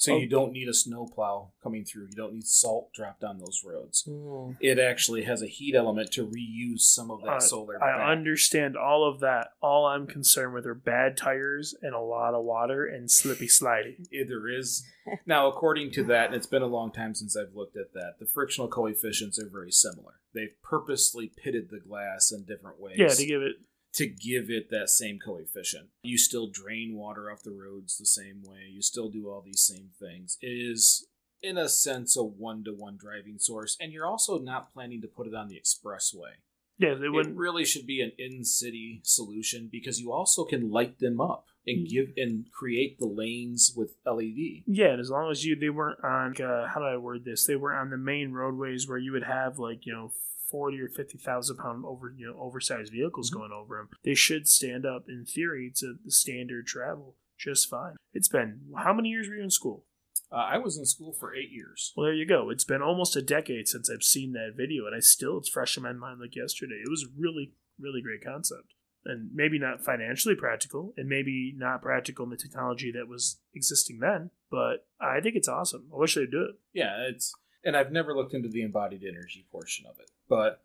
[SPEAKER 1] So you
[SPEAKER 3] Oh.
[SPEAKER 1] don't need a snowplow coming through. You don't need salt dropped on those roads.
[SPEAKER 2] Mm.
[SPEAKER 1] It actually has a heat element to reuse some of that
[SPEAKER 3] Uh,
[SPEAKER 1] solar.
[SPEAKER 3] I
[SPEAKER 1] back.
[SPEAKER 3] understand all of that. All I'm concerned with are bad tires and a lot of water and slippy
[SPEAKER 1] sliding. There is now according to that and it's been a long time since i've looked at that the frictional coefficients are very similar they've purposely pitted the glass in different ways
[SPEAKER 3] Yeah, to give it.
[SPEAKER 1] To give it that same coefficient you still drain water off the roads the same way you still do all these same things it is in a sense a one-to-one driving source and you're also not planning to put it on the expressway
[SPEAKER 3] Yeah, they
[SPEAKER 1] it
[SPEAKER 3] wouldn't.
[SPEAKER 1] It really should be an in-city solution because you also can light them up and
[SPEAKER 3] Mm.
[SPEAKER 1] give and create the lanes with led
[SPEAKER 3] Yeah, and as long as you they weren't on uh, how do I word this? They were on the main roadways where you would have like you know forty or fifty thousand pound over you know oversized vehicles
[SPEAKER 1] Mhm.
[SPEAKER 3] going over them. They should stand up in theory to the standard travel just fine. It's been how many years were you in school?
[SPEAKER 1] Uh, I was in school for eight years.
[SPEAKER 3] Well, there you go. It's been almost a decade since I've seen that video, and I still it's fresh in my mind like yesterday. It was a really really great concept. And maybe not financially practical, and maybe not practical in the technology that was existing then, but I think it's awesome. I wish they'd do it.
[SPEAKER 1] Yeah, it's and I've never looked into the embodied energy portion of it, but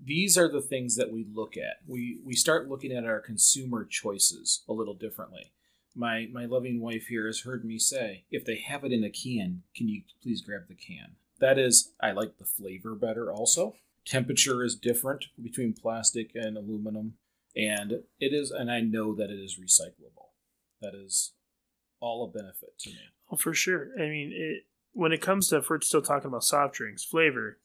[SPEAKER 1] these are the things that we look at. We we start looking at our consumer choices a little differently. My my loving wife here has heard me say, if they have it in a can, can you please grab the can? That is, I like the flavor better. Also, temperature is different between plastic and aluminum, and it is, and I know that it is recyclable. That is all a benefit to me.
[SPEAKER 3] Oh, for sure. I mean, it, when it comes to, if we're still talking about soft drinks, flavor,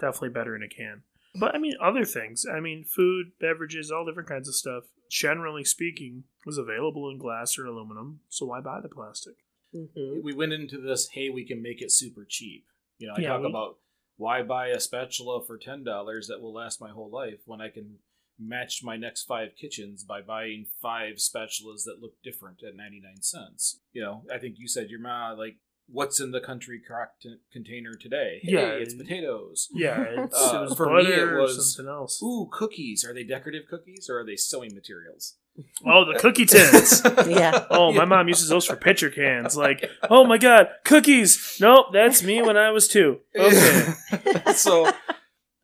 [SPEAKER 3] definitely better in a can. But I mean, other things. I mean, food, beverages, all different kinds of stuff. Generally speaking, was available in glass or aluminum. So why buy the plastic?
[SPEAKER 2] Mhm.
[SPEAKER 1] we went into this hey we can make it super cheap you know i
[SPEAKER 3] Yeah,
[SPEAKER 1] talk
[SPEAKER 3] we-
[SPEAKER 1] about why buy a spatula for $10 that will last my whole life when i can match my next five kitchens by buying five spatulas that look different at 99 cents you know i think you said your ma like what's in the country crock t- container today hey,
[SPEAKER 3] Yeah.
[SPEAKER 1] it's potatoes
[SPEAKER 3] Yeah, it's,
[SPEAKER 1] Uh,
[SPEAKER 3] it was
[SPEAKER 1] for me, it was-
[SPEAKER 3] or something else.
[SPEAKER 1] ooh cookies are they decorative cookies or are they sewing materials
[SPEAKER 3] Oh, the cookie tins.
[SPEAKER 2] Yeah.
[SPEAKER 3] Oh, my mom uses those for pitcher cans. Like, oh my god, cookies. Nope, that's me when I was two. Okay.
[SPEAKER 1] so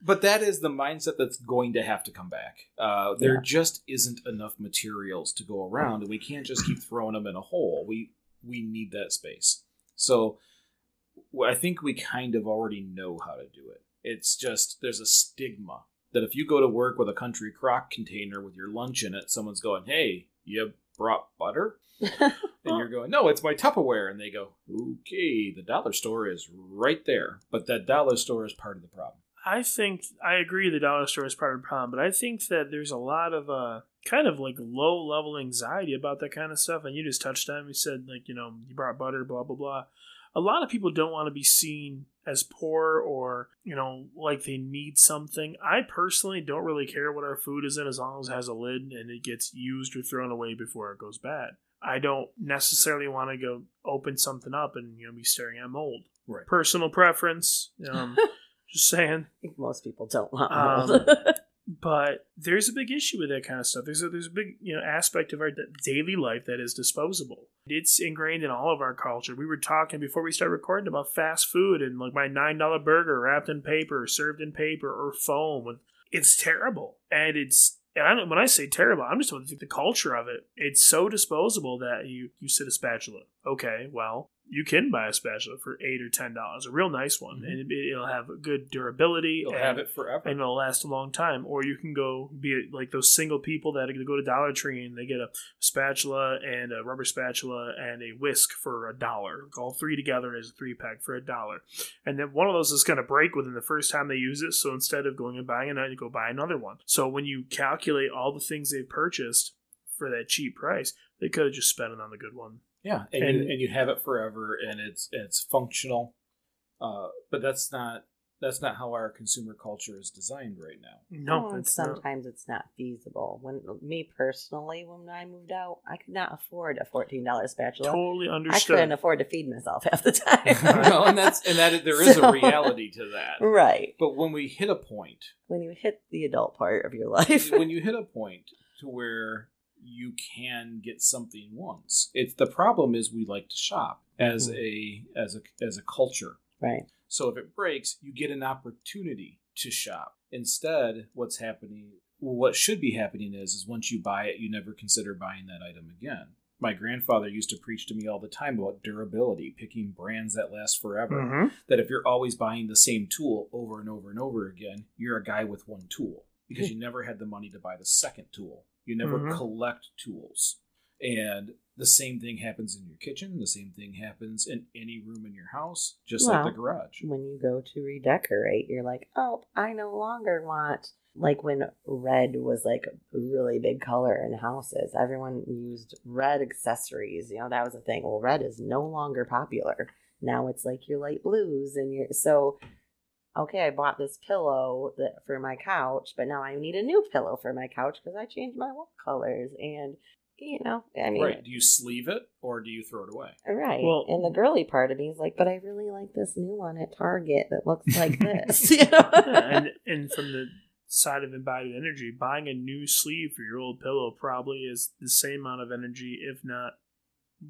[SPEAKER 1] but that is the mindset that's going to have to come back uh, there
[SPEAKER 2] Yeah.
[SPEAKER 1] just isn't enough materials to go around and we can't just keep throwing them in a hole we we need that space so I think we kind of already know how to do it it's just there's a stigma that if you go to work with a country crock container with your lunch in it someone's going hey you brought butter and you're going, no, it's my Tupperware. And they go, okay, the dollar store is right there. But that dollar store is part of the problem.
[SPEAKER 3] I think I agree the dollar store is part of the problem, but I think that there's a lot of uh kind of like low level anxiety about that kind of stuff. And you just touched on, it. you said like you know you brought butter, blah blah blah. A lot of people don't want to be seen as poor or you know like they need something. I personally don't really care what our food is in as long as it has a lid and it gets used or thrown away before it goes bad. I don't necessarily want to go open something up and you know be staring at mold.
[SPEAKER 1] Right.
[SPEAKER 3] Personal preference. Um, just saying.
[SPEAKER 2] I think most people don't want
[SPEAKER 3] Um, but there's a big issue with that kind of stuff. There's a there's a big you know aspect of our d- daily life that is disposable. It's ingrained in all of our culture. We were talking before we started recording about fast food and like my nine dollar burger wrapped in paper, served in paper or foam. It's terrible, and it's and I don't, when I say terrible, I'm just talking about the culture of it. It's so disposable that you you sit a spatula. Okay, well you can buy a spatula for eight or ten dollars, a real nice one,
[SPEAKER 1] Mhm.
[SPEAKER 3] and it, it'll have good durability.
[SPEAKER 1] You'll
[SPEAKER 3] and-
[SPEAKER 1] have it forever.
[SPEAKER 3] and it'll last a long time. Or you can go be like those single people that go to Dollar Tree and they get a spatula and a rubber spatula and a whisk for a dollar. All three together as a three pack for a dollar. And then one of those is going to break within the first time they use it. So instead of going and buying another, you go buy another one. So when you calculate all the things they've purchased for that cheap price, they could have just spent it on the good one.
[SPEAKER 1] Yeah, and,
[SPEAKER 3] and-
[SPEAKER 1] you, and you have it forever, and it's it's functional. Uh, but that's not that's not how our consumer culture is designed right now.
[SPEAKER 3] No,
[SPEAKER 2] Well, and
[SPEAKER 3] that's not.
[SPEAKER 2] sometimes it's not feasible. When me personally, when I moved out, I could not afford a fourteen dollar spatula.
[SPEAKER 3] Totally
[SPEAKER 2] I
[SPEAKER 3] understood.
[SPEAKER 2] couldn't afford to feed myself half the time.
[SPEAKER 1] well, and that's and that there is
[SPEAKER 2] So-
[SPEAKER 1] a reality to that.
[SPEAKER 2] right.
[SPEAKER 1] But when we hit a point,
[SPEAKER 2] When you hit the adult part of your life,
[SPEAKER 1] when you hit a point to where you can get something once. It's the problem is we like to shop as
[SPEAKER 2] Mhm.
[SPEAKER 1] a as a as a culture.
[SPEAKER 2] Right.
[SPEAKER 1] So if it breaks, you get an opportunity to shop. Instead, what's happening what should be happening is is once you buy it, you never consider buying that item again. My grandfather used to preach to me all the time about durability, picking brands that last forever.
[SPEAKER 3] Mm-hmm.
[SPEAKER 1] That if you're always buying the same tool over and over and over again, you're a guy with one tool because you never had the money to buy the second tool. You never
[SPEAKER 3] Mhm.
[SPEAKER 1] collect tools. And the same thing happens in your kitchen. The same thing happens in any room in your house, just like the garage.
[SPEAKER 2] When you go to redecorate, you're like, oh, I no longer want. Like when red was like a really big color in houses, everyone used red accessories. You know, that was a thing. Well, red is no longer popular. Now it's like your light blues and your. So, okay, I bought this pillow that for my couch, but now I need a new pillow for my couch because I changed my wall colors. And, you know, I mean,
[SPEAKER 1] right. Do you sleeve it or do you throw it away?
[SPEAKER 2] Right.
[SPEAKER 3] Well-
[SPEAKER 2] and the girly part of me is like, but I really like this new one at Target that looks like this. you know?
[SPEAKER 3] Yeah, and and from the side of embodied energy, buying a new sleeve for your old pillow probably is the same amount of energy, if not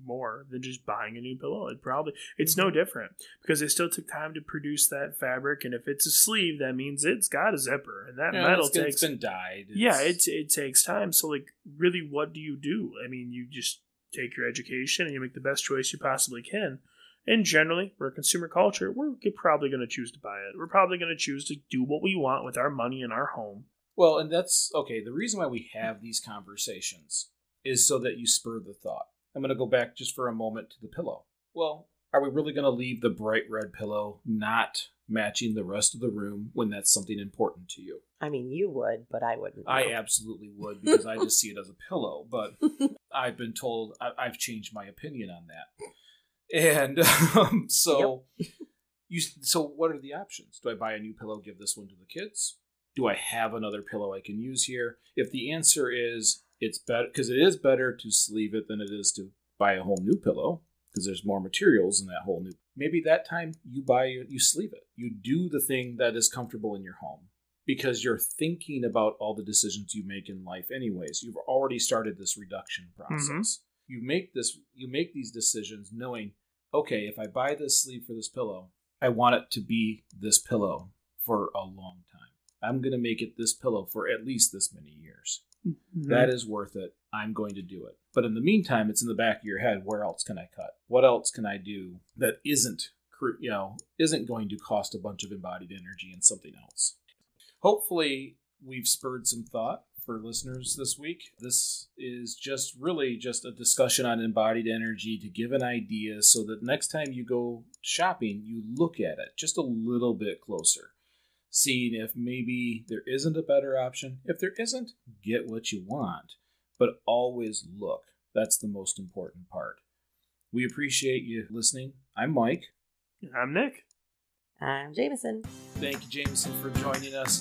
[SPEAKER 3] more, than just buying a new pillow. It probably it's no mm-hmm. different because it still took time to produce that fabric, and if it's a sleeve, that means it's got a zipper, and that
[SPEAKER 1] Yeah,
[SPEAKER 3] metal
[SPEAKER 1] it's, it's
[SPEAKER 3] takes
[SPEAKER 1] been dyed.
[SPEAKER 3] yeah,
[SPEAKER 1] It's-
[SPEAKER 3] it it takes time. So like, really, what do you do? I mean, you just take your education and you make the best choice you possibly can. And generally, we're a consumer culture. We're probably going to choose to buy it. We're probably going to choose to do what we want with our money in our home.
[SPEAKER 1] Well, and that's okay. The reason why we have these conversations is so that you spur the thought. I'm going to go back just for a moment to the pillow. Well, are we really going to leave the bright red pillow not matching the rest of the room when that's something important to you?
[SPEAKER 2] I mean, you would, but I wouldn't.
[SPEAKER 1] I absolutely would because I just see it as a pillow, but I've been told I, I've changed my opinion on that. And um, so, you so what are the options? Do I buy a new pillow, give this one to the kids? Do I have another pillow I can use here? If the answer is it's better because it is better to sleeve it than it is to buy a whole new pillow because there's more materials in that whole new. Maybe that time you buy you sleeve it. You do the thing that is comfortable in your home because you're thinking about all the decisions you make in life anyways. You've already started this reduction process. Mm-hmm. You make this you make these decisions knowing, okay, if I buy this sleeve for this pillow, I want it to be this pillow for a long time. I'm going to make it this pillow for at least this many years. Mm-hmm. That is worth it. I'm going to do it. But in the meantime, it's in the back of your head. Where else can I cut? What else can I do that isn't, you know, isn't going to cost a bunch of embodied energy and something else? Hopefully, we've spurred some thought for listeners this week. This is just really just a discussion on embodied energy to give an idea so that next time you go shopping, you look at it just a little bit closer seeing if maybe there isn't a better option. If there isn't, get what you want, but always look. That's the most important part. We appreciate you listening. I'm Mike.
[SPEAKER 3] I'm Nick.
[SPEAKER 2] I'm Jameson.
[SPEAKER 1] Thank you, Jameson, for joining us,